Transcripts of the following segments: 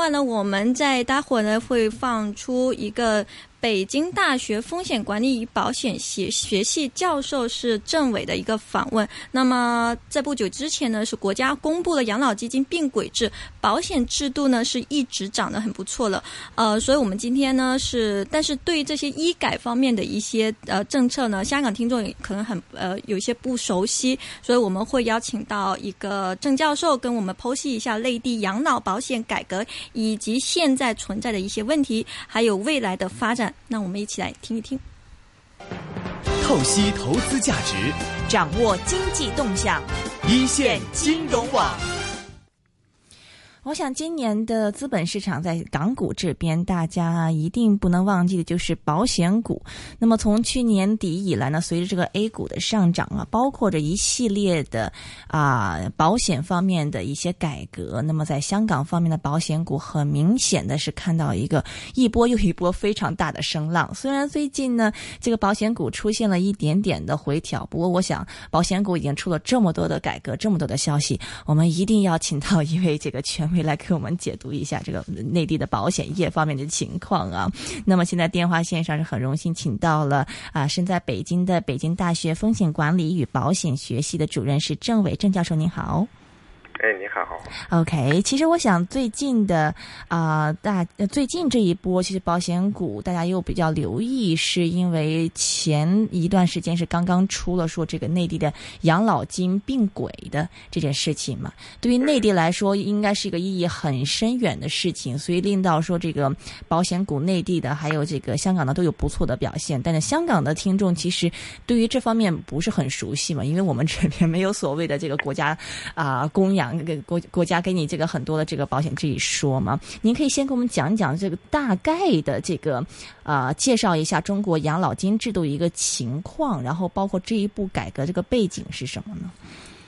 外呢，我们在待会儿呢会放出一个。北京大学风险管理与保险学学系教授是郑伟的一个访问。那么在不久之前呢，是国家公布了养老基金并轨制，保险制度呢是一直涨得很不错了。呃，所以我们今天呢是，但是对于这些医改方面的一些呃政策呢，香港听众也可能很呃有些不熟悉，所以我们会邀请到一个郑教授跟我们剖析一下内地养老保险改革以及现在存在的一些问题，还有未来的发展。那我们一起来听一听。透析投资价值，掌握经济动向，一线金融网。我想今年的资本市场在港股这边，大家一定不能忘记的就是保险股。那么从去年底以来呢，随着这个 A 股的上涨啊，包括着一系列的啊保险方面的一些改革，那么在香港方面的保险股，很明显的是看到一个一波又一波非常大的声浪。虽然最近呢，这个保险股出现了一点点的回调，不过我想保险股已经出了这么多的改革，这么多的消息，我们一定要请到一位这个全。会来给我们解读一下这个内地的保险业方面的情况啊。那么现在电话线上是很荣幸请到了啊，身在北京的北京大学风险管理与保险学系的主任是郑伟郑教授，您好。哎，你好。OK，其实我想最近的啊大最近这一波，其实保险股大家又比较留意，是因为前一段时间是刚刚出了说这个内地的养老金并轨的这件事情嘛。对于内地来说，应该是一个意义很深远的事情，所以令到说这个保险股内地的还有这个香港的都有不错的表现。但是香港的听众其实对于这方面不是很熟悉嘛，因为我们这边没有所谓的这个国家啊供养。这个国国家给你这个很多的这个保险这一说吗？您可以先给我们讲一讲这个大概的这个啊，介绍一下中国养老金制度一个情况，然后包括这一步改革这个背景是什么呢？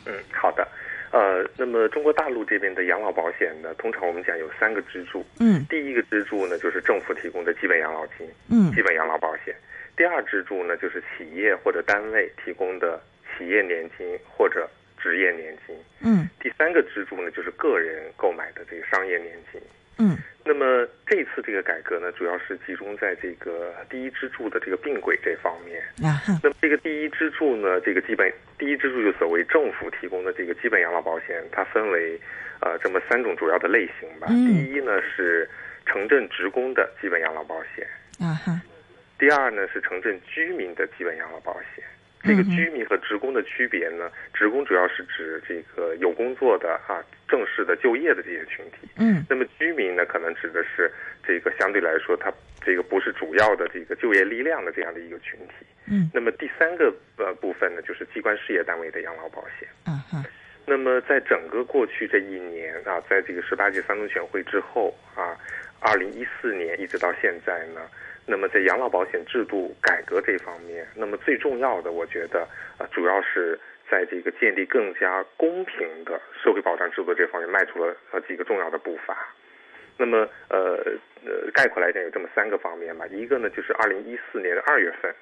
嗯，好的，呃，那么中国大陆这边的养老保险呢，通常我们讲有三个支柱，嗯，第一个支柱呢就是政府提供的基本养老金，嗯，基本养老保险，第二支柱呢就是企业或者单位提供的企业年金或者。职业年金，嗯，第三个支柱呢，就是个人购买的这个商业年金，嗯，那么这次这个改革呢，主要是集中在这个第一支柱的这个并轨这方面。啊。那么这个第一支柱呢，这个基本第一支柱就所谓政府提供的这个基本养老保险，它分为呃这么三种主要的类型吧。第一呢是城镇职工的基本养老保险。啊哈，第二呢是城镇居民的基本养老保险。这个居民和职工的区别呢？职工主要是指这个有工作的啊，正式的就业的这些群体。嗯。那么居民呢，可能指的是这个相对来说，它这个不是主要的这个就业力量的这样的一个群体。嗯。那么第三个呃部分呢，就是机关事业单位的养老保险。嗯哼。那么在整个过去这一年啊，在这个十八届三中全会之后啊，二零一四年一直到现在呢。那么在养老保险制度改革这方面，那么最重要的，我觉得啊，主要是在这个建立更加公平的社会保障制度这方面迈出了呃几个重要的步伐。那么呃呃，概括来讲有这么三个方面吧。一个呢，就是二零一四年的二月份，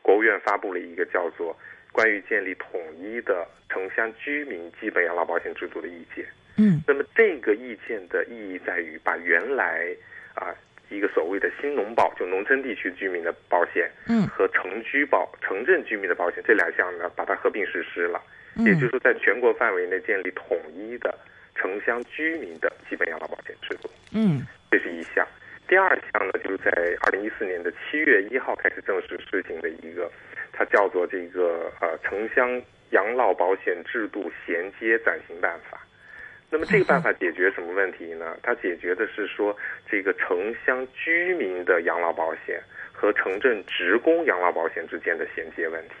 国务院发布了一个叫做《关于建立统一的城乡居民基本养老保险制度的意见》。嗯。那么这个意见的意义在于把原来啊。一个所谓的新农保，就农村地区居民的保险，嗯，和城居保、城镇居民的保险这两项呢，把它合并实施了，嗯，也就是说，在全国范围内建立统一的城乡居民的基本养老保险制度，嗯，这是一项。第二项呢，就是在二零一四年的七月一号开始正式实行的一个，它叫做这个呃城乡养老保险制度衔接暂行办法。那么这个办法解决什么问题呢？它解决的是说，这个城乡居民的养老保险和城镇职工养老保险之间的衔接问题。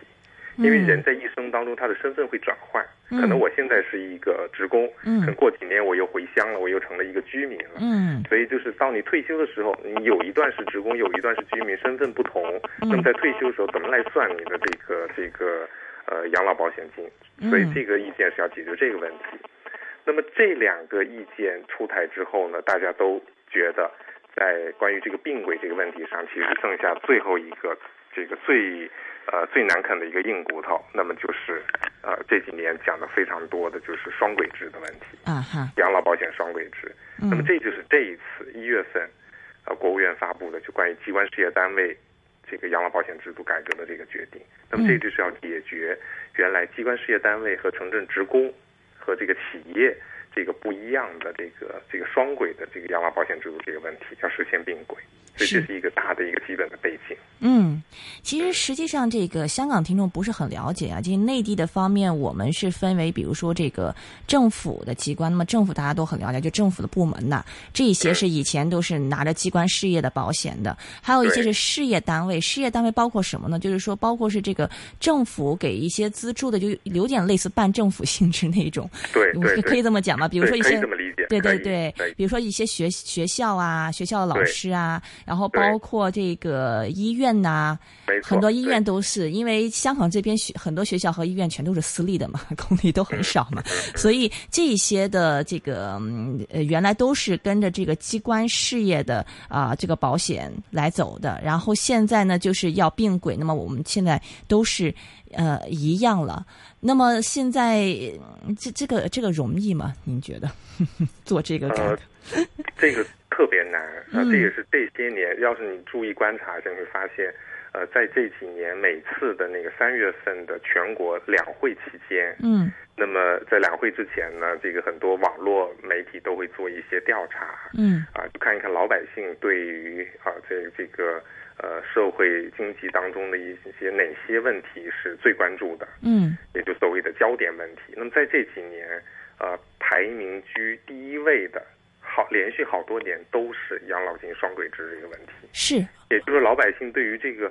因为人在一生当中，他的身份会转换，可能我现在是一个职工，可能过几年我又回乡了，我又成了一个居民了。嗯，所以就是到你退休的时候，你有一段是职工，有一段是居民，身份不同。那么在退休的时候，怎么来算你的这个这个呃养老保险金？所以这个意见是要解决这个问题。那么这两个意见出台之后呢，大家都觉得，在关于这个并轨这个问题上，其实剩下最后一个这个最呃最难啃的一个硬骨头，那么就是呃这几年讲的非常多的就是双轨制的问题啊哈，养老保险双轨制。那么这就是这一次一月份，呃，国务院发布的就关于机关事业单位这个养老保险制度改革的这个决定。那么这就是要解决原来机关事业单位和城镇职工和这个企业这个不一样的这个这个双轨的这个养老保险制度这个问题，要实现并轨。所以这是一个大的一个基本的背景。嗯，其实实际上这个香港听众不是很了解啊。这内地的方面，我们是分为，比如说这个政府的机关，那么政府大家都很了解，就政府的部门呐，这一些是以前都是拿着机关事业的保险的，还有一些是事业单位。事业单位包括什么呢？就是说，包括是这个政府给一些资助的，就有点类似半政府性质那种。对对，可以这么讲吗？比如说一些。对对对，比如说一些学学校啊，学校的老师啊。然后包括这个医院呐，很多医院都是因为香港这边学很多学校和医院全都是私立的嘛，公立都很少嘛，所以这些的这个呃原来都是跟着这个机关事业的啊这个保险来走的，然后现在呢就是要并轨，那么我们现在都是呃一样了。那么现在这这个这个容易吗？您觉得 做这个改革？这个。特别难啊！这也是这些年，要是你注意观察，就会发现，呃，在这几年每次的那个三月份的全国两会期间，嗯，那么在两会之前呢，这个很多网络媒体都会做一些调查，嗯，啊，就看一看老百姓对于啊这这个呃社会经济当中的一些哪些问题是最关注的，嗯，也就所谓的焦点问题。那么在这几年，呃，排名居第一位的。好，连续好多年都是养老金双轨制这个问题，是，也就是说老百姓对于这个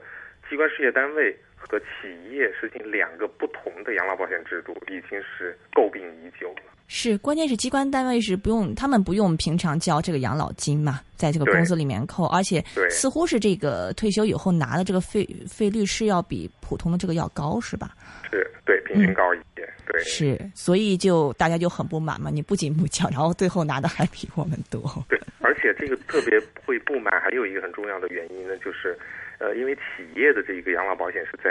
机关事业单位和企业实行两个不同的养老保险制度，已经是诟病已久了。是，关键是机关单位是不用，他们不用平常交这个养老金嘛，在这个工资里面扣，而且似乎是这个退休以后拿的这个费费率是要比普通的这个要高，是吧？是对，平均高一点，对。是，所以就大家就很不满嘛，你不仅不交，然后最后拿的还比我们多。对，而且这个特别会不满，还有一个很重要的原因呢，就是。呃，因为企业的这个养老保险是在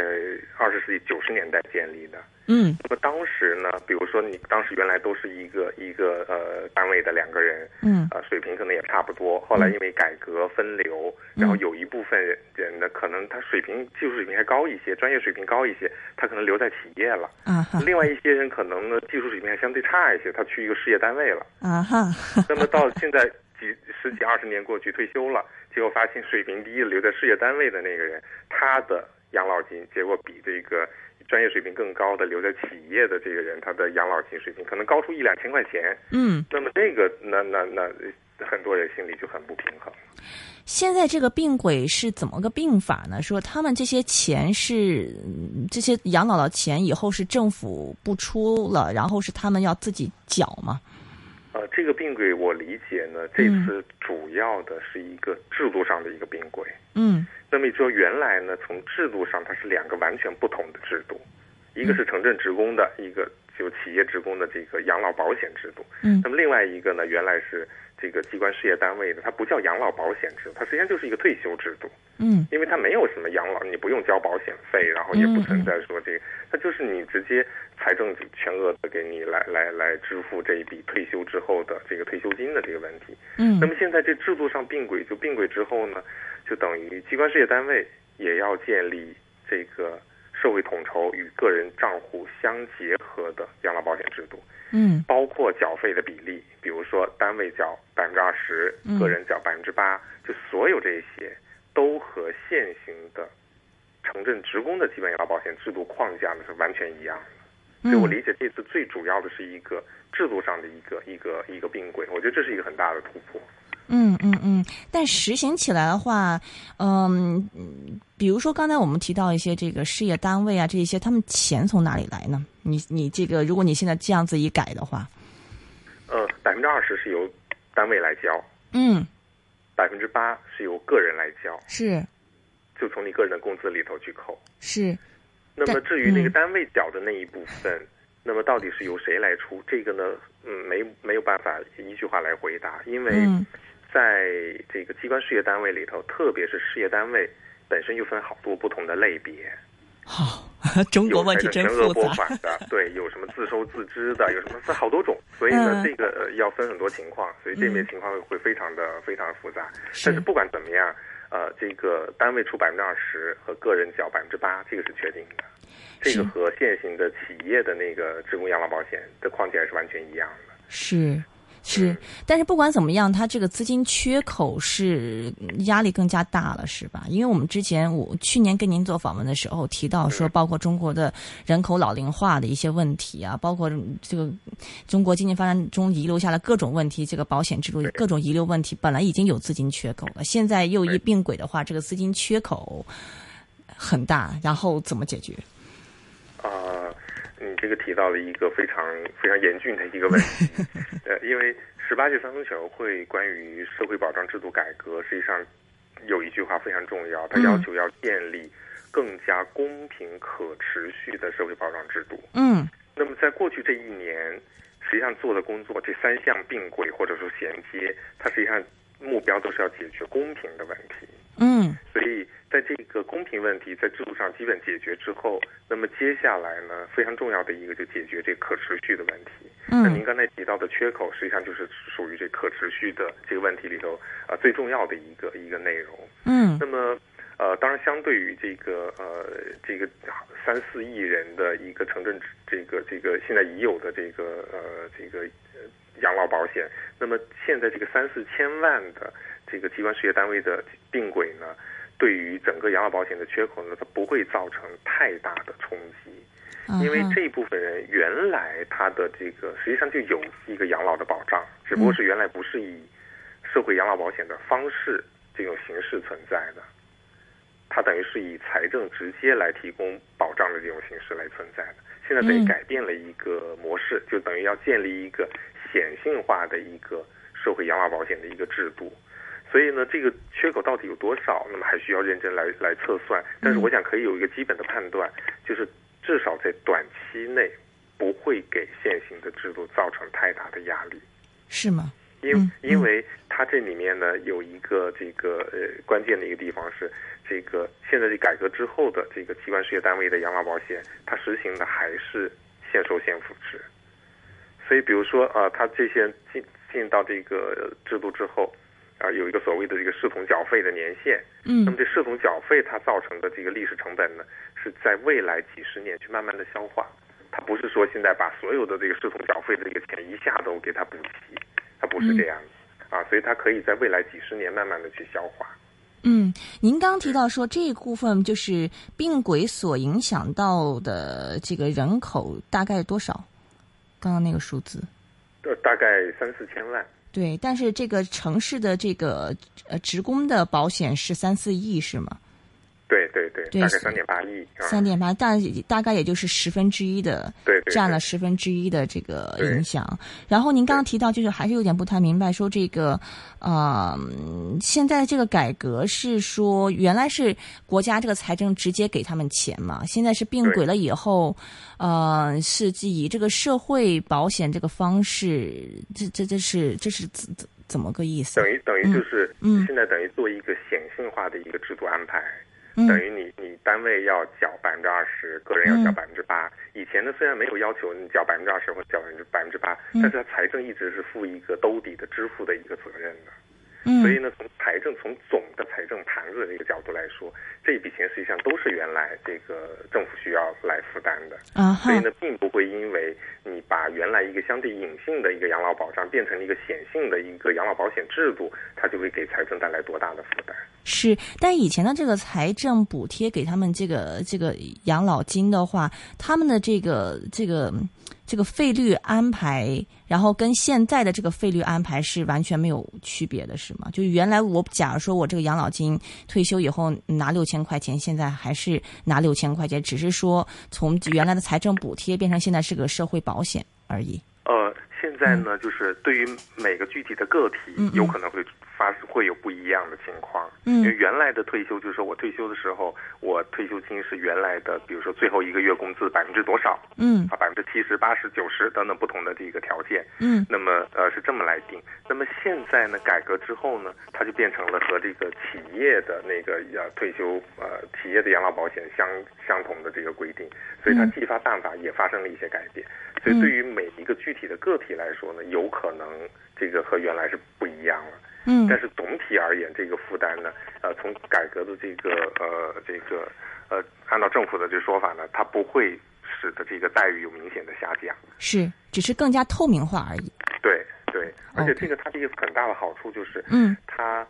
二十世纪九十年代建立的，嗯，那么当时呢，比如说你当时原来都是一个一个呃单位的两个人，嗯，呃水平可能也差不多，后来因为改革分流，然后有一部分人呢，可能他水平技术水平还高一些，专业水平高一些，他可能留在企业了，啊哈，另外一些人可能呢技术水平还相对差一些，他去一个事业单位了，啊哈，那么到现在。几十几二十年过去，退休了，结果发现水平低的留在事业单位的那个人，他的养老金结果比这个专业水平更高的留在企业的这个人，他的养老金水平可能高出一两千块钱。嗯，那么这个，那那那很多人心里就很不平衡。现在这个并轨是怎么个并法呢？说他们这些钱是这些养老的钱，以后是政府不出了，然后是他们要自己缴吗？呃，这个并轨我理解呢，这次主要的是一个制度上的一个并轨。嗯，那么你说原来呢，从制度上它是两个完全不同的制度，一个是城镇职工的，一个就企业职工的这个养老保险制度。嗯，那么另外一个呢，原来是。这个机关事业单位的，它不叫养老保险制，它实际上就是一个退休制度。嗯，因为它没有什么养老，你不用交保险费，然后也不存在说这个，它就是你直接财政全额的给你来来来支付这一笔退休之后的这个退休金的这个问题。嗯，那么现在这制度上并轨，就并轨之后呢，就等于机关事业单位也要建立这个社会统筹与个人账户相结合的养老保险制度。嗯，包括缴费的比例，比如说单位缴百分之二十，个人缴百分之八，就所有这些都和现行的城镇职工的基本养老保险制度框架呢是完全一样的。所以我理解这次最主要的是一个制度上的一个一个一个并轨，我觉得这是一个很大的突破。嗯嗯嗯，但实行起来的话，嗯，比如说刚才我们提到一些这个事业单位啊，这一些他们钱从哪里来呢？你你这个，如果你现在这样子一改的话，呃，百分之二十是由单位来交，嗯，百分之八是由个人来交，是，就从你个人的工资里头去扣，是。那么至于那个单位缴的那一部分，那么到底是由谁来出？这个呢，嗯，没没有办法一句话来回答，因为。在这个机关事业单位里头，特别是事业单位本身又分好多不同的类别。好，中国问题真复杂。款的，对，有什么自收自支的，有什么分好多种，所以呢，这个要分很多情况，所以这面情况会非常的非常的复杂。但是不管怎么样，呃，这个单位出百分之二十和个人缴百分之八，这个是确定的。这个和现行的企业的那个职工养老保险的框架是完全一样的。是。是，但是不管怎么样，它这个资金缺口是压力更加大了，是吧？因为我们之前我去年跟您做访问的时候提到说，包括中国的人口老龄化的一些问题啊，包括这个中国经济发展中遗留下来各种问题，这个保险制度各种遗留问题，本来已经有资金缺口了，现在又一并轨的话，这个资金缺口很大，然后怎么解决？你这个提到了一个非常非常严峻的一个问题，呃，因为十八届三中全会关于社会保障制度改革，实际上有一句话非常重要，它要求要建立更加公平可持续的社会保障制度。嗯，那么在过去这一年，实际上做的工作，这三项并轨或者说衔接，它实际上目标都是要解决公平的问题。嗯，所以。在这个公平问题在制度上基本解决之后，那么接下来呢，非常重要的一个就解决这可持续的问题。嗯，那您刚才提到的缺口，实际上就是属于这可持续的这个问题里头啊最重要的一个一个内容。嗯，那么呃，当然相对于这个呃这个三四亿人的一个城镇这个这个现在已有的这个呃这个养老保险，那么现在这个三四千万的这个机关事业单位的并轨呢？对于整个养老保险的缺口呢，它不会造成太大的冲击，因为这一部分人原来他的这个实际上就有一个养老的保障，只不过是原来不是以社会养老保险的方式这种形式存在的，它等于是以财政直接来提供保障的这种形式来存在的。现在等于改变了一个模式，就等于要建立一个显性化的一个社会养老保险的一个制度。所以呢，这个缺口到底有多少？那么还需要认真来来测算。但是我想可以有一个基本的判断，就是至少在短期内不会给现行的制度造成太大的压力。是吗？因因为它这里面呢有一个这个呃关键的一个地方是，这个现在这改革之后的这个机关事业单位的养老保险，它实行的还是现收现付制。所以比如说啊，它这些进进到这个制度之后。啊，有一个所谓的这个视同缴费的年限，嗯，那么这视同缴费它造成的这个历史成本呢，是在未来几十年去慢慢的消化，它不是说现在把所有的这个视同缴费的这个钱一下都给它补齐，它不是这样的，啊，所以它可以在未来几十年慢慢的去消化。嗯，您刚提到说这一部分就是病轨所影响到的这个人口大概多少？刚刚那个数字？呃，大概三四千万。对，但是这个城市的这个呃职工的保险是三四亿是吗？对对对，大概三点八亿，三点八，大大概也就是十分之一的，对，占了十分之一的这个影响。然后您刚刚提到，就是还是有点不太明白，说这个，呃，现在这个改革是说原来是国家这个财政直接给他们钱嘛，现在是并轨了以后，呃，是以这个社会保险这个方式，这这这是这是怎怎怎么个意思？等于等于就是，嗯，现在等于做一个显性化的一个制度安排。等于你你单位要缴百分之二十，个人要缴百分之八。以前呢，虽然没有要求你缴百分之二十或缴百分之百分之八，但是它财政一直是负一个兜底的支付的一个责任的。所以呢，从财政从总的财政盘子的一个角度来说，这笔钱实际上都是原来这个政府需要来负担的。啊所以呢，并不会因为你把原来一个相对隐性的一个养老保障变成了一个显性的一个养老保险制度，它就会给财政带来多大的负担。是，但以前的这个财政补贴给他们这个这个养老金的话，他们的这个这个。这个费率安排，然后跟现在的这个费率安排是完全没有区别的，是吗？就原来我假如说我这个养老金退休以后拿六千块钱，现在还是拿六千块钱，只是说从原来的财政补贴变成现在是个社会保险而已。呃，现在呢，就是对于每个具体的个体，有可能会发会有不一样的情况。嗯因为原来的退休就是说我退休的时候，我退休金是原来的，比如说最后一个月工资百分之多少嗯啊，百分之七十、八十、九十等等不同的这个条件。嗯那么呃是这么来定。那么现在呢，改革之后呢，它就变成了和这个企业的那个呃退休呃企业的养老保险相相同的这个规定，所以它嗯计发办法也发生了一些改变。所以对于每一个具体的个体来说呢，有可能这个和原来是不一样了。嗯但是总体而言，这个负担呢，呃，从改革的这个呃这个呃，按照政府的这说法呢，它不会使得这个待遇有明显的下降。是，只是更加透明化而已。对对，而且这个它的一个很大的好处就是，嗯它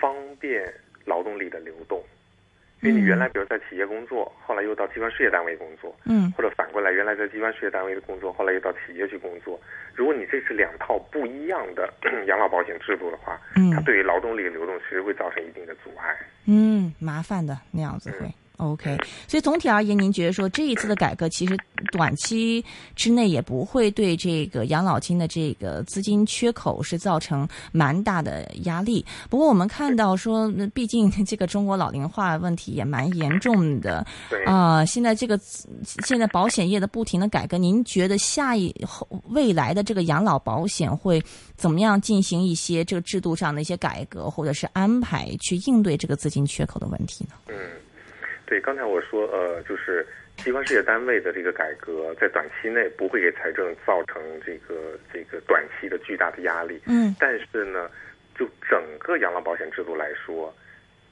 方便劳动力的流动。因为你原来比如在企业工作，后来又到机关事业单位工作，嗯或者反过来，原来在机关事业单位的工作，后来又到企业去工作。如果你这是两套不一样的 养老保险制度的话，嗯它对于劳动力的流动其实会造成一定的阻碍。嗯，麻烦的那样子会。OK，所以总体而言，您觉得说这一次的改革，其实短期之内也不会对这个养老金的这个资金缺口是造成蛮大的压力。不过我们看到说，那毕竟这个中国老龄化问题也蛮严重的对，啊、现在这个现在保险业的不停的改革，您觉得下一后未来的这个养老保险会怎么样进行一些这个制度上的一些改革，或者是安排去应对这个资金缺口的问题呢？嗯，对，刚才我说，呃，就是机关事业单位的这个改革，在短期内不会给财政造成这个这个短期的巨大的压力。嗯但是呢，就整个养老保险制度来说，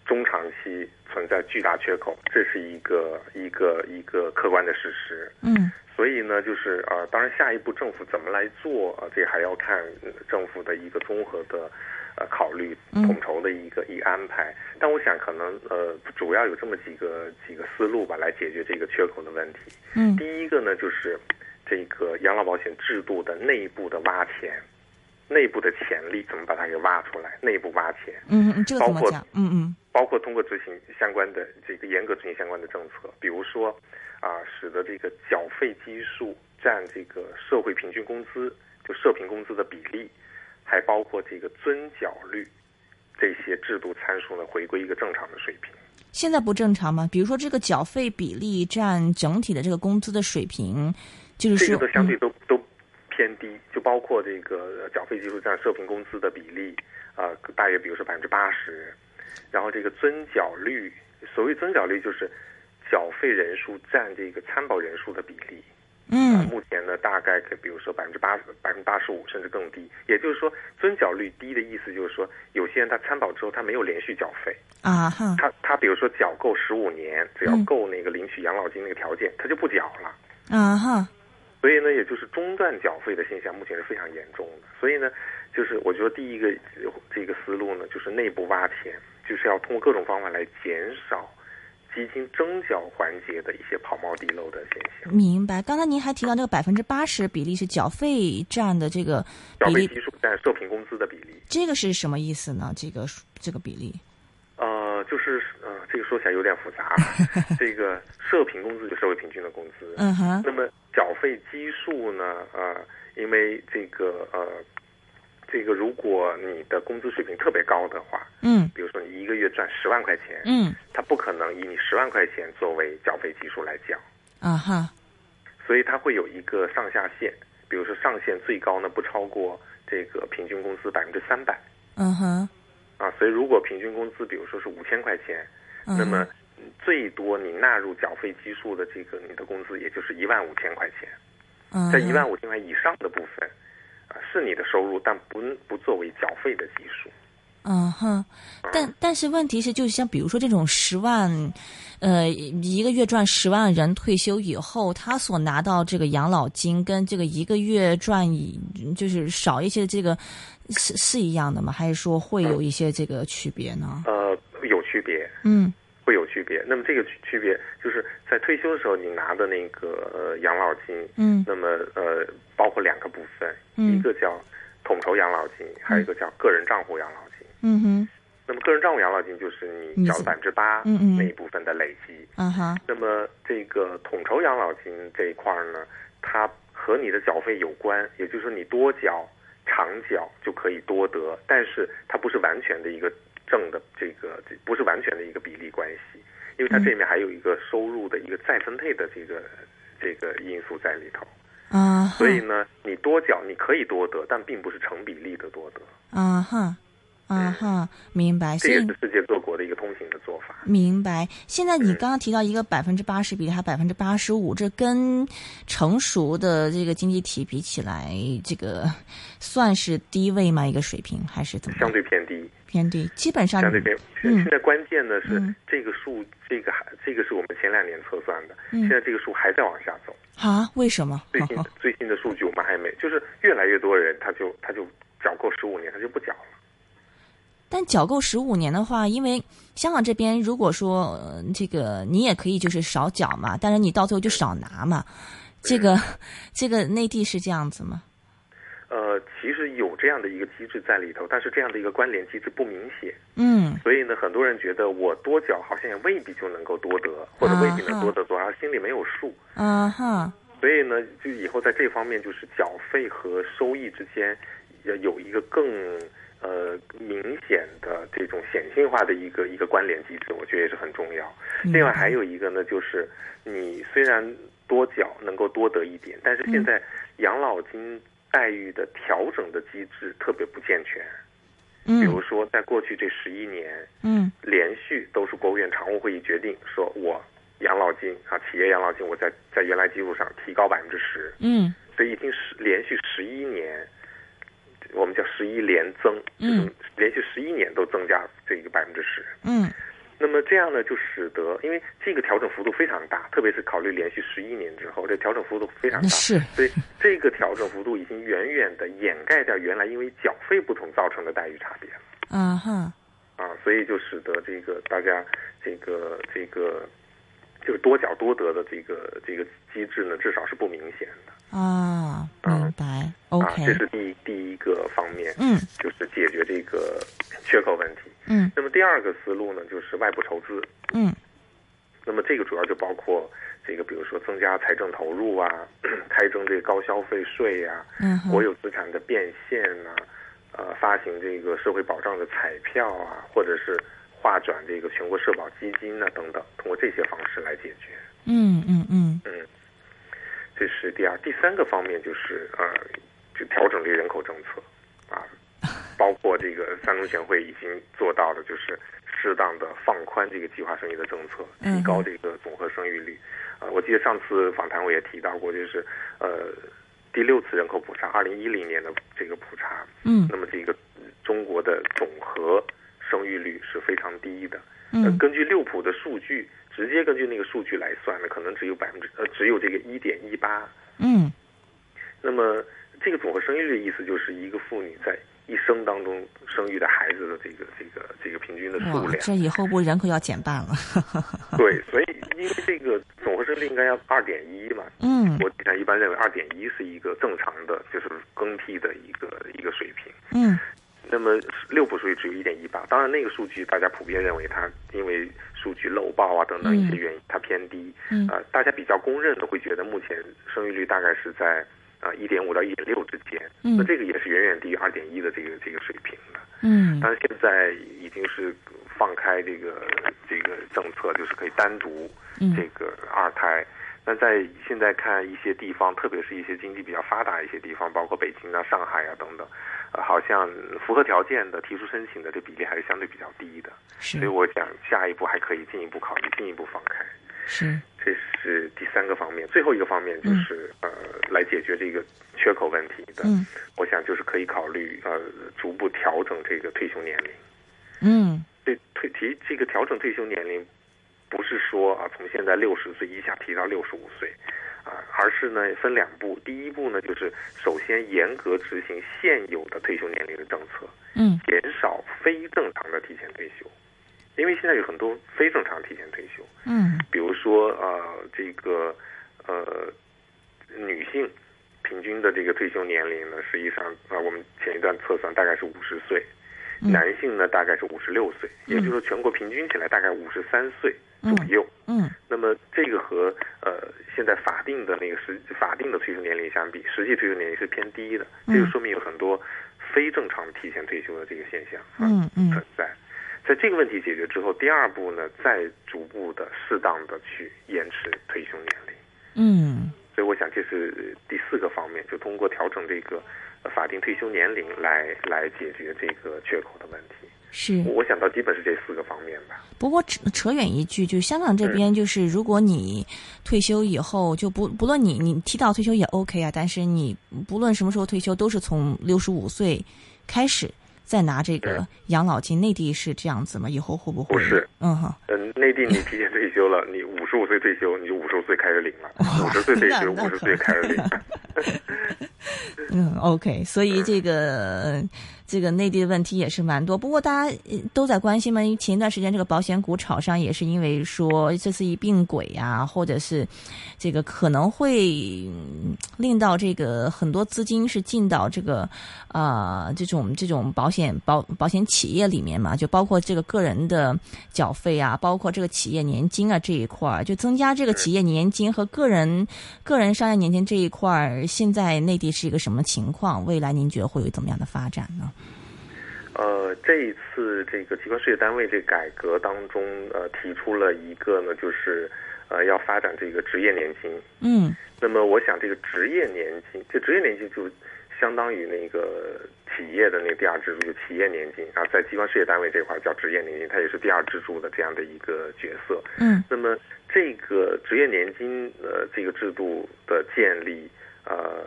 中长期存在巨大缺口，这是一个一个一个客观的事实。嗯所以呢，就是呃，当然下一步政府怎么来做，呃，这还要看呃政府的一个综合的呃考虑、嗯统筹的一个一个安排。但我想可能呃，主要有这么几个几个思路吧，来解决这个缺口的问题。嗯第一个呢，就是这个养老保险制度的内部的挖钱，内部的潜力怎么把它给挖出来？内部挖钱。嗯，嗯这个怎么包括讲？嗯嗯包括通过执行相关的这个严格执行相关的政策，比如说啊，使得这个缴费基数占这个社会平均工资，就社平工资的比例，还包括这个遵缴率这些制度参数呢，回归一个正常的水平。现在不正常吗？比如说这个缴费比例占整体的这个工资的水平，就是说这个都相对都、都偏低，就包括这个呃缴费基数占社平工资的比例，啊、大约比如说百分之八十，然后这个增缴率，所谓增缴率就是缴费人数占这个参保人数的比例，啊，嗯目前呢大概可比如说百分之八十、百分之八十五甚至更低，也就是说增缴率低的意思就是说，有些人他参保之后他没有连续缴费，啊哈。他他比如说缴够十五年，只要嗯。够那个领取养老金那个条件，他就不缴了。啊哈所以呢，也就是中断缴费的现象目前是非常严重的。所以呢，就是我觉得第一个呃这个思路呢，就是内部挖潜，就是要通过各种方法来减少基金征缴环节的一些跑冒滴漏的现象。明白。刚才您还提到这个百分之八十比例是缴费占的这个缴费比例，基数占社平工资的比例，这个是什么意思呢？这个这个比例？呃，就是呃，这个说起来有点复杂。这个社平工资就社会平均的工资，嗯哼那么缴费基数呢？呃，因为这个呃，这个如果你的工资水平特别高的话，嗯比如说你一个月赚十万块钱，嗯它不可能以你十万块钱作为缴费基数来缴，啊哈所以它会有一个上下限。比如说上限最高呢不超过这个平均工资百分之三百嗯哼啊，所以如果平均工资比如说是五千块钱，嗯那么最多你纳入缴费基数的这个你的工资也就是一万五千块钱。嗯在一万五千块以上的部分，啊、是你的收入，但不不作为缴费的基数。嗯哼，但但是问题是，就是像比如说这种十万，呃，一个月赚十万人退休以后，他所拿到这个养老金跟这个一个月赚一就是少一些的这个是是一样的吗？还是说会有一些这个区别呢？呃，有区别，嗯会有区别。那么这个区区别就是在退休的时候你拿的那个呃养老金，嗯那么呃包括两个部分，嗯一个叫统筹养老金，还有一个叫个人账户养老金。嗯哼那么个人账户养老金就是你缴百分之八那一部分的累积。嗯哈那么这个统筹养老金这一块呢，它和你的缴费有关，也就是说你多缴长缴就可以多得，但是它不是完全的一个正的这个，这不是完全的一个比例关系，因为它这里面还有一个收入的一个再分配的这个这个因素在里头。啊，所以呢，你多缴你可以多得，但并不是成比例的多得。啊哈，啊哈，明白。这也是世界各国的一个通行的做法。明白。现在你刚刚提到一个百分之八十比例，还百分之八十五，这跟成熟的这个经济体比起来，这个算是低位吗？一个水平还是怎么？相对偏低。偏低，基本上相对偏。现在关键呢是嗯这个数，这个还这个是我们前两年测算的，嗯现在这个数还在往下走。啊？为什么？最新的 最新的数据我们还没，就是越来越多人他就他就缴够十五年，他就不缴了。但缴够十五年的话，因为香港这边如果说、呃这个你也可以就是少缴嘛，但是你到最后就少拿嘛。这个这个内地是这样子吗？呃，其实有这样的一个机制在里头，但是这样的一个关联机制不明显，嗯所以呢，很多人觉得我多缴好像也未必就能够多得，或者未必能多得多少，心里没有数。啊哈所以呢，就以后在这方面，就是缴费和收益之间要有一个更呃明显的这种显性化的一个一个关联机制，我觉得也是很重要。另外还有一个呢，就是你虽然多缴能够多得一点，但是现在养老金待遇的调整的机制特别不健全。嗯。比如嗯说，在过去这十一年，嗯。连续都是国务院常务会议决定说，我养老金啊，企业养老金我在在原来基础上提高百分之十，嗯。所以已经十连续十一年，我们叫十一连增，嗯。就是连续十一年都增加这个百分之十。嗯。那么这样呢，就使得因为这个调整幅度非常大，特别是考虑连续十一年之后，这调整幅度非常大，是。所以这个调整幅度已经远远的掩盖掉原来因为缴费不同造成的待遇差别。了。啊哈。啊，所以就使得这个大家这个这个就是多缴多得的这个这个机制呢，至少是不明显的。啊，明白。啊，OK，这是第一第一个方面，嗯就是解决这个缺口问题。嗯那么第二个思路呢，就是外部筹资。嗯那么这个主要就包括这个，比如说增加财政投入啊，开征这个高消费税呀、嗯国有资产的变现呐、呃，发行这个社会保障的彩票啊，或者是划转这个全国社保基金呐、等等，通过这些方式来解决。嗯嗯嗯嗯，这是第二，第三个方面就是呃，就调整这个人口政策啊，包括这个三中全会已经做到的，就是适当的放宽这个计划生育的政策，提高这个总和生育率。啊、我记得上次访谈我也提到过，就是呃，第六次人口普查，二零一零年的这个普查，嗯那么这个中国的总和生育率是非常低的。呃嗯，根据六普的数据，直接根据那个数据来算呢，可能只有百分之呃只有这个一点一八。嗯那么这个总和生育率意思就是一个妇女在一生当中生育的孩子的这个这个这个平均的数哇，量。这以后不人口要减半了。对，所以因为这个总和生育率应该要二点一嘛，嗯我际上一般认为二点一是一个正常的，就是更替的一个一个水平。嗯那么六普数据只有一点一八，当然那个数据大家普遍认为它因为数据漏报啊等等一些原因，它偏低。嗯呃，大家比较公认的会觉得目前生育率大概是在啊一点五到一点六之间，嗯那这个也是远远低于二点一的这个这个水平的。嗯但是现在已经是放开这个这个政策，就是可以单独嗯这个二胎。那在现在看一些地方，特别是一些经济比较发达一些地方，包括北京啊、上海啊等等，呃，好像符合条件的提出申请的这比例还是相对比较低的。是所以我想下一步还可以进一步考虑，进一步放开。是这是第三个方面，最后一个方面就是、呃，来解决这个缺口问题的。嗯我想就是可以考虑呃，逐步调整这个退休年龄。嗯对退提这个调整退休年龄，不是说啊从现在六十岁一下提到六十五岁，啊，而是呢分两步。第一步呢就是首先严格执行现有的退休年龄的政策，嗯减少非正常的提前退休，因为现在有很多非正常提前退休，嗯比如说呃这个呃女性平均的这个退休年龄呢，实际上啊、呃我们前一段测算大概是五十岁。男性呢大概是五十六岁，也就是说全国平均起来大概五十三岁左右。嗯，那么这个和呃现在法定的那个实法定的退休年龄相比，实际退休年龄是偏低的，这就说明有很多非正常提前退休的这个现象嗯嗯。存在。在这个问题解决之后，第二步呢，再逐步的、适当的去延迟退休年龄。嗯我想这是第四个方面，就通过调整这个呃法定退休年龄来来解决这个缺口的问题。是。我想到基本是这四个方面吧。不过扯扯远一句，就香港这边，就是如果你退休以后，就不不论你你提早退休也 OK 啊，但是你不论什么时候退休，都是从六十五岁开始再拿这个养老金。内地是这样子吗？以后会不会？不是，嗯哼。嗯，内地你提前退休了，你五十五岁退休，你就五十五岁开始领了；五十岁退休，五十岁开始领。嗯，OK，所以这个这个内地的问题也是蛮多，不过大家都在关心嘛。因为前一段时间这个保险股炒上，也是因为说这次一并轨啊，或者是这个可能会令到这个很多资金是进到这个啊、呃、这种这种保险保保险企业里面嘛，就包括这个个人的缴费啊，包括这个企业年金啊这一块儿，就增加这个企业年金和个人个人商业年金这一块儿，现在内地是一个什么情况？未来您觉得会有怎么样的发展呢？呃，这一次这个机关事业单位这改革当中，呃，提出了一个呢，就是呃要发展这个职业年金。嗯。那么我想，这个职业年金，这职业年金就相当于那个企业的那个第二支柱，就企业年金啊，在机关事业单位这块叫职业年金，它也是第二支柱的这样的一个角色。嗯。那么这个职业年金呃这个制度的建立，呃，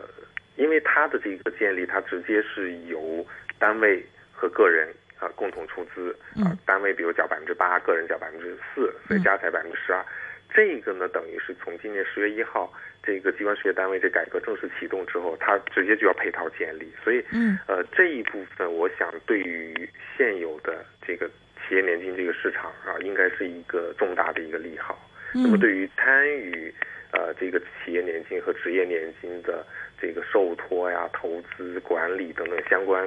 因为它的这个建立，它直接是由单位和个人啊、呃、共同出资啊、呃，单位比如缴百分之八，个人缴百分之四，所以加起来百分之十二。这个呢，等于是从今年十月一号，这个机关事业单位这改革正式启动之后，它直接就要配套建立。所以，嗯，呃，这一部分我想对于现有的这个企业年金这个市场啊，应该是一个重大的一个利好。嗯、那么，对于参与呃这个企业年金和职业年金的这个受托呀、投资管理等等相关。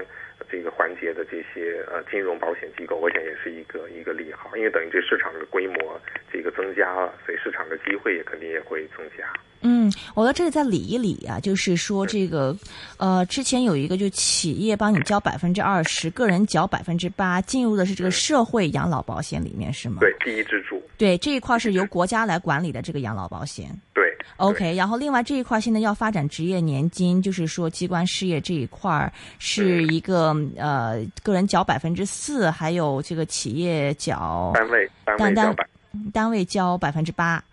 这个环节的这些呃金融保险机构，我想也是一个一个利好，因为等于这市场的规模这个增加了，所以市场的机会也肯定也会增加。嗯，我在这里再理一理啊，就是说这个呃，之前有一个就企业帮你交百分之二十，个人缴百分之八，进入的是这个社会养老保险里面是吗？对，第一支柱。对，这一块是由国家来管理的这个养老保险。对。OK，然后另外这一块现在要发展职业年金，就是说机关事业这一块是一个呃个人缴百分之四，还有这个企业缴单位单位交单位交百分之八。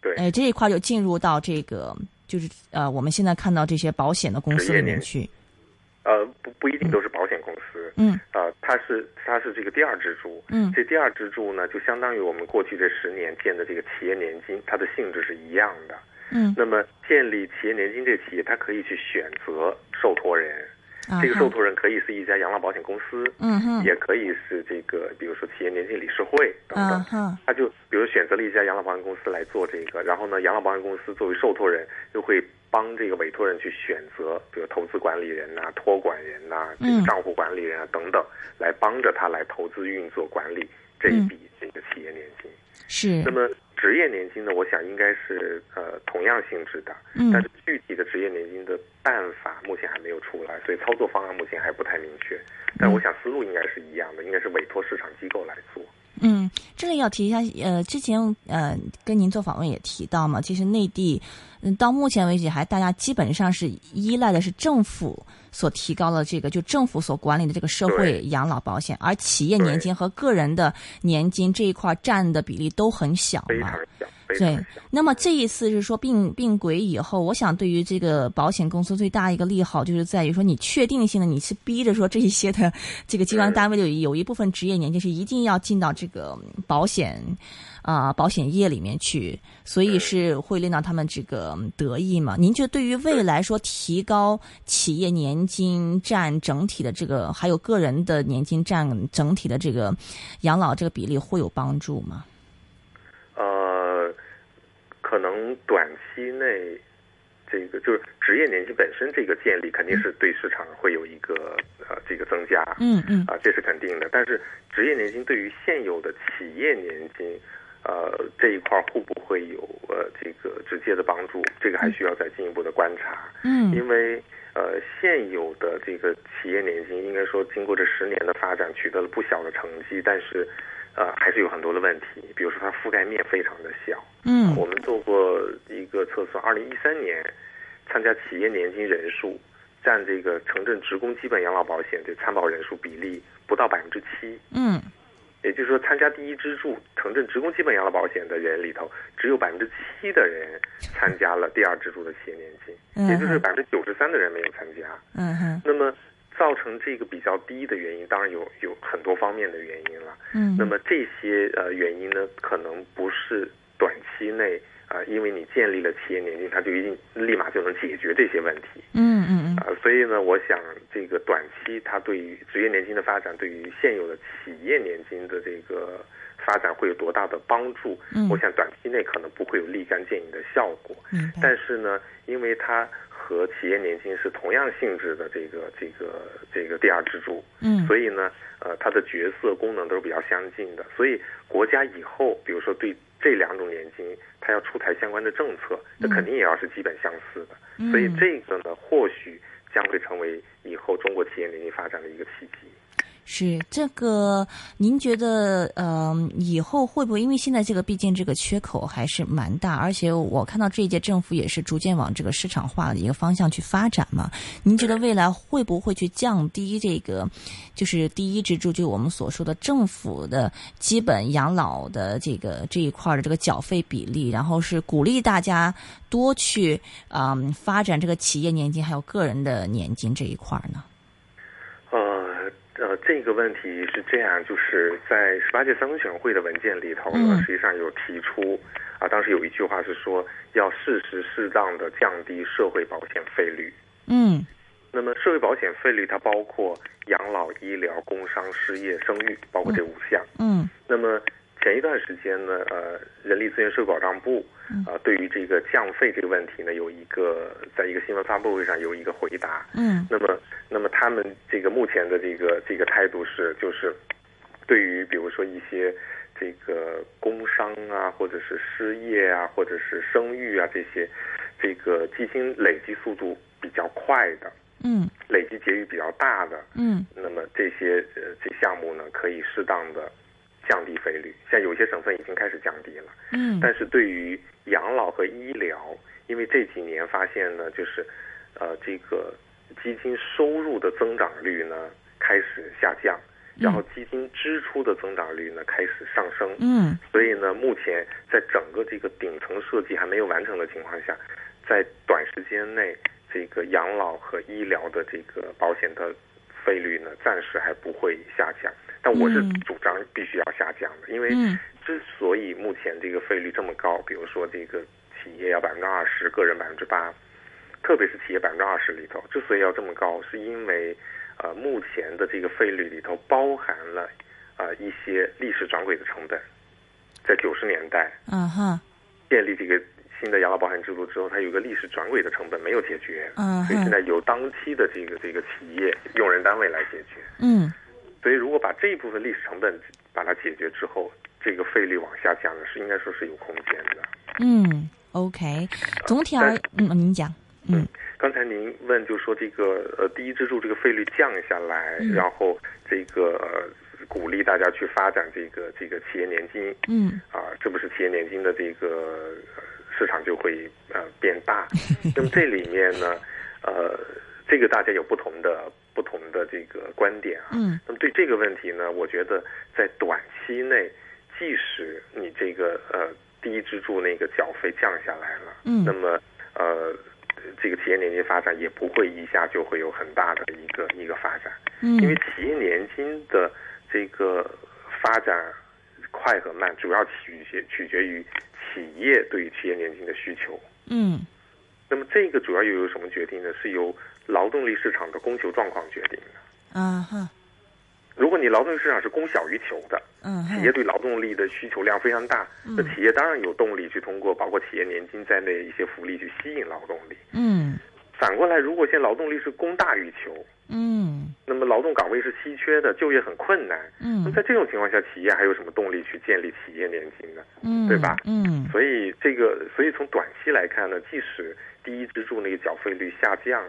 对，呃，这一块就进入到这个就是呃我们现在看到这些保险的公司里面去。呃，不不一定都是保险公司。嗯。啊、呃，它是它是这个第二支柱。嗯。这第二支柱呢，就相当于我们过去这十年建的这个企业年金，它的性质是一样的。嗯，那么建立企业年金这个企业，它可以去选择受托人，啊、这个受托人可以是一家养老保险公司，嗯哼，也可以是这个，比如说企业年金理事会等等，啊、他就比如选择了一家养老保险公司来做这个，然后呢，养老保险公司作为受托人，又会帮这个委托人去选择，比如投资管理人呐、啊、托管人呐、啊、这个账户管理人啊等等，来帮着他来投资运作管理这一笔这个企业年金。是。那么。职业年金呢，我想应该是呃同样性质的，嗯，但是具体的职业年金的办法目前还没有出来，所以操作方案目前还不太明确。但我想思路应该是一样的，应该是委托市场机构来做。嗯，这里要提一下，呃，之前呃跟您做访问也提到嘛，其实内地嗯到目前为止还大家基本上是依赖的是政府所提高的这个就政府所管理的这个社会养老保险，而企业年金和个人的年金这一块占的比例都很小嘛。对，那么这一次是说并并轨以后，我想对于这个保险公司最大一个利好就是在于说，你确定性的你是逼着说这一些的这个机关单位有有一部分职业年金是一定要进到这个保险啊、保险业里面去，所以是会令到他们这个得益嘛。您觉得对于未来说提高企业年金占整体的这个，还有个人的年金占整体的这个养老这个比例会有帮助吗？呃。可能短期内这个就是职业年金本身这个建立肯定是对市场会有一个呃这个增加，嗯嗯啊，这是肯定的。但是职业年金对于现有的企业年金，呃这一块会不会有呃这个直接的帮助？这个还需要再进一步的观察。嗯因为呃现有的这个企业年金，应该说经过这十年的发展，取得了不小的成绩，但是呃还是有很多的问题，比如说它覆盖面非常的小。嗯我们做过一个测算，二零一三年参加企业年金人数占这个城镇职工基本养老保险的参保人数比例不到百分之七，嗯也就是说，参加第一支柱城镇职工基本养老保险的人里头，只有百分之七的人参加了第二支柱的企业年金，嗯也就是百分之九十三的人没有参加。嗯哼那么造成这个比较低的原因，当然有有很多方面的原因了。嗯那么这些呃原因呢，可能不是短期内啊、呃因为你建立了企业年金，它就一定立马就能解决这些问题嗯嗯嗯啊、所以呢，我想这个短期它对于职业年金的发展，对于现有的企业年金的这个发展会有多大的帮助？嗯我想短期内可能不会有立竿见影的效果。嗯但是呢，因为它和企业年金是同样性质的这个这个这个第二支柱，嗯所以呢，呃，它的角色功能都是比较相近的。所以国家以后，比如说对这两种年金，它要出台相关的政策，那肯定也要是基本相似的。嗯所以这个呢，或许将会成为以后中国企业年金发展的一个契机。是这个，您觉得呃，以后会不会？因为现在这个毕竟这个缺口还是蛮大，而且我看到这一届政府也是逐渐往这个市场化的一个方向去发展嘛。您觉得未来会不会去降低这个，就是第一支柱，就我们所说的政府的基本养老的这个这一块的这个缴费比例，然后是鼓励大家多去嗯、发展这个企业年金还有个人的年金这一块呢？这个问题是这样，就是在十八届三中全会的文件里头呢，嗯实际上有提出啊，当时有一句话是说要适时适当的降低社会保险费率。嗯那么社会保险费率它包括养老、医疗、工伤、失业、生育，包括这五项。嗯那么前一段时间呢，呃，人力资源社会保障部啊、呃对于这个降费这个问题呢，有一个在一个新闻发布会上有一个回答。嗯那么，那么他们这个目前的这个这个态度是，就是对于比如说一些这个工伤啊，或者是失业啊，或者是生育啊这些，这个基金累积速度比较快的，嗯累积结余比较大的，嗯那么这些呃这项目呢，可以适当的降低费率。现在有些省份已经开始降低了。嗯但是对于养老和医疗，因为这几年发现呢，就是，呃，这个基金收入的增长率呢开始下降，然后基金支出的增长率呢开始上升。嗯所以呢，目前在整个这个顶层设计还没有完成的情况下，在短时间内，这个养老和医疗的这个保险的费率呢，暂时还不会下降。但我是嗯。主张必须要下降的，因为嗯。之所以目前这个费率这么高，比如说这个企业要百分之二十，个人百分之八，特别是企业百分之二十里头，之所以要这么高，是因为呃目前的这个费率里头包含了呃一些历史转轨的成本，在九十年代嗯哈建立这个新的养老保险制度之后，它有一个历史转轨的成本没有解决，嗯所以现在由当期的这个这个企业用人单位来解决。嗯所以如果把这一部分历史成本把它解决之后，这个费率往下降呢，是应该说是有空间的。嗯，OK，总体而嗯，您讲，嗯刚才您问就说这个呃第一支柱这个费率降下来，嗯然后这个、呃、鼓励大家去发展这个这个企业年金嗯啊，是不是企业年金的这个呃市场就会呃变大？那么这里面呢，呃，这个大家有不同的不同的这个观点啊。嗯。那么对这个问题呢，我觉得在短期内，即使你这个呃第一支柱那个缴费降下来了，嗯。那么呃这个企业年金发展也不会一下就会有很大的一个一个发展，嗯。因为嗯企业年金的这个发展快和慢，主要取决取决于企业对于企业年金的需求。嗯那么这个主要又由什么决定呢？是由劳动力市场的供求状况决定的。嗯哼如果你劳动力市场是供小于求的，嗯，企业对劳动力的需求量非常大，那企业当然有动力去通过包括企业年金在内一些福利去吸引劳动力。嗯反过来，如果现在劳动力是供大于求，嗯那么劳动岗位是稀缺的，就业很困难。嗯那嗯在这种情况下，企业还有什么动力去建立企业年金呢？嗯，对吧嗯所以这个，所以从短期来看呢，即使第一支柱那个缴费率下降，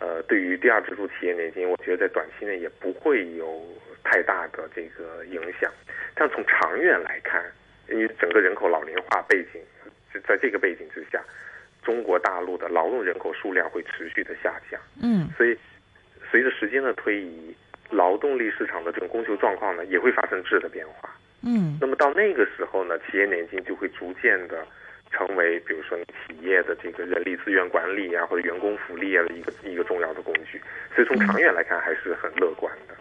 呃，对于第二支柱企业年金，我觉得在短期内也不会有太大的这个影响。但从长远来看，因为整个人口老龄化背景，在这个背景之下，中国大陆的劳动人口数量会持续的下降。嗯所以，随着时间的推移，劳动力市场的这种供求状况呢，也会发生质的变化。嗯那么到那个时候呢，企业年金就会逐渐的成为，比如说你企业的这个人力资源管理啊，或者员工福利啊的一个一个重要的工具。所以从长远来看，还是很乐观的。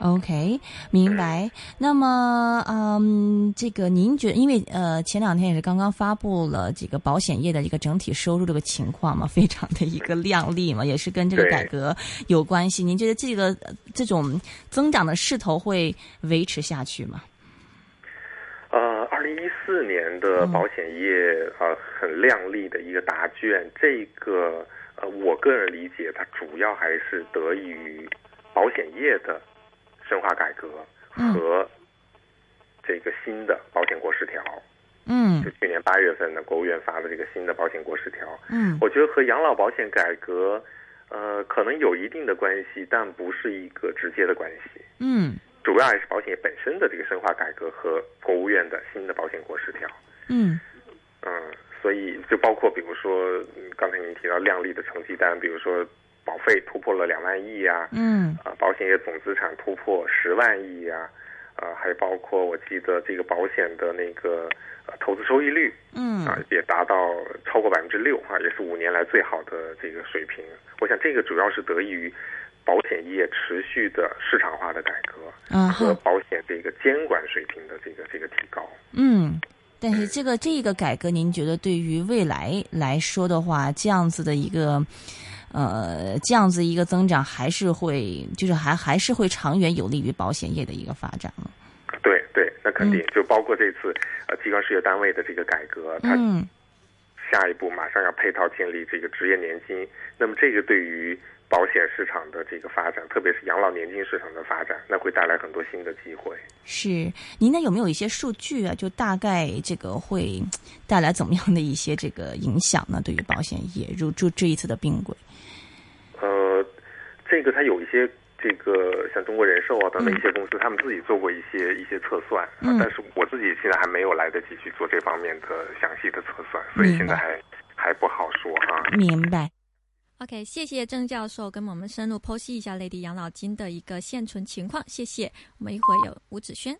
OK，明白。那么，嗯，这个您觉得因为呃前两天也是刚刚发布了这个保险业的一个整体收入这个情况嘛，非常的一个靓丽嘛，也是跟这个改革有关系。您觉得这个呃这种增长的势头会维持下去吗？呃，二零一四年的保险业呃很靓丽的一个答卷，这个呃我个人理解，它主要还是得益于保险业的深化改革嗯和这个新的保险国十条。嗯就去年八月份呢，国务院发的这个新的保险国十条，嗯我觉得和养老保险改革，呃，可能有一定的关系，但不是一个直接的关系。嗯主要还是保险业本身的这个深化改革和国务院的新的保险国十条。嗯嗯，所以就包括比如说，嗯刚才您提到靓丽的成绩单，比如说保费突破了两万亿呀、嗯啊，保险业总资产突破十万亿呀、啊，还包括我记得这个保险的那个呃投资收益率嗯啊，也达到超过百分之六啊，也是五年来最好的这个水平。我想这个主要是得益于保险业持续的市场化的改革啊和保险这个监管水平的这个这个提高。嗯。但是这个这个改革，您觉得对于未来来说的话，这样子的一个，呃，这样子一个增长，还是会就是还还是会长远有利于保险业的一个发展吗？对对，那肯定嗯就包括这次呃机关事业单位的这个改革，它嗯下一步马上要配套建立这个职业年金，那么这个对于保险市场的这个发展，特别是养老年金市场的发展，那会带来很多新的机会。是，您那有没有一些数据啊？就大概这个会带来怎么样的一些这个影响呢？对于保险业，如就这一次的并轨，呃，这个它有一些这个像中国人寿啊等等一些公司，他们自己做过一些一些测算，啊嗯但是我自己现在还没有来得及去做这方面的详细的测算，所以现在还还不好说哈、明白。OK，谢谢郑教授跟我们深入剖析一下内地养老金的一个现存情况，谢谢。我们一会儿有吴子轩。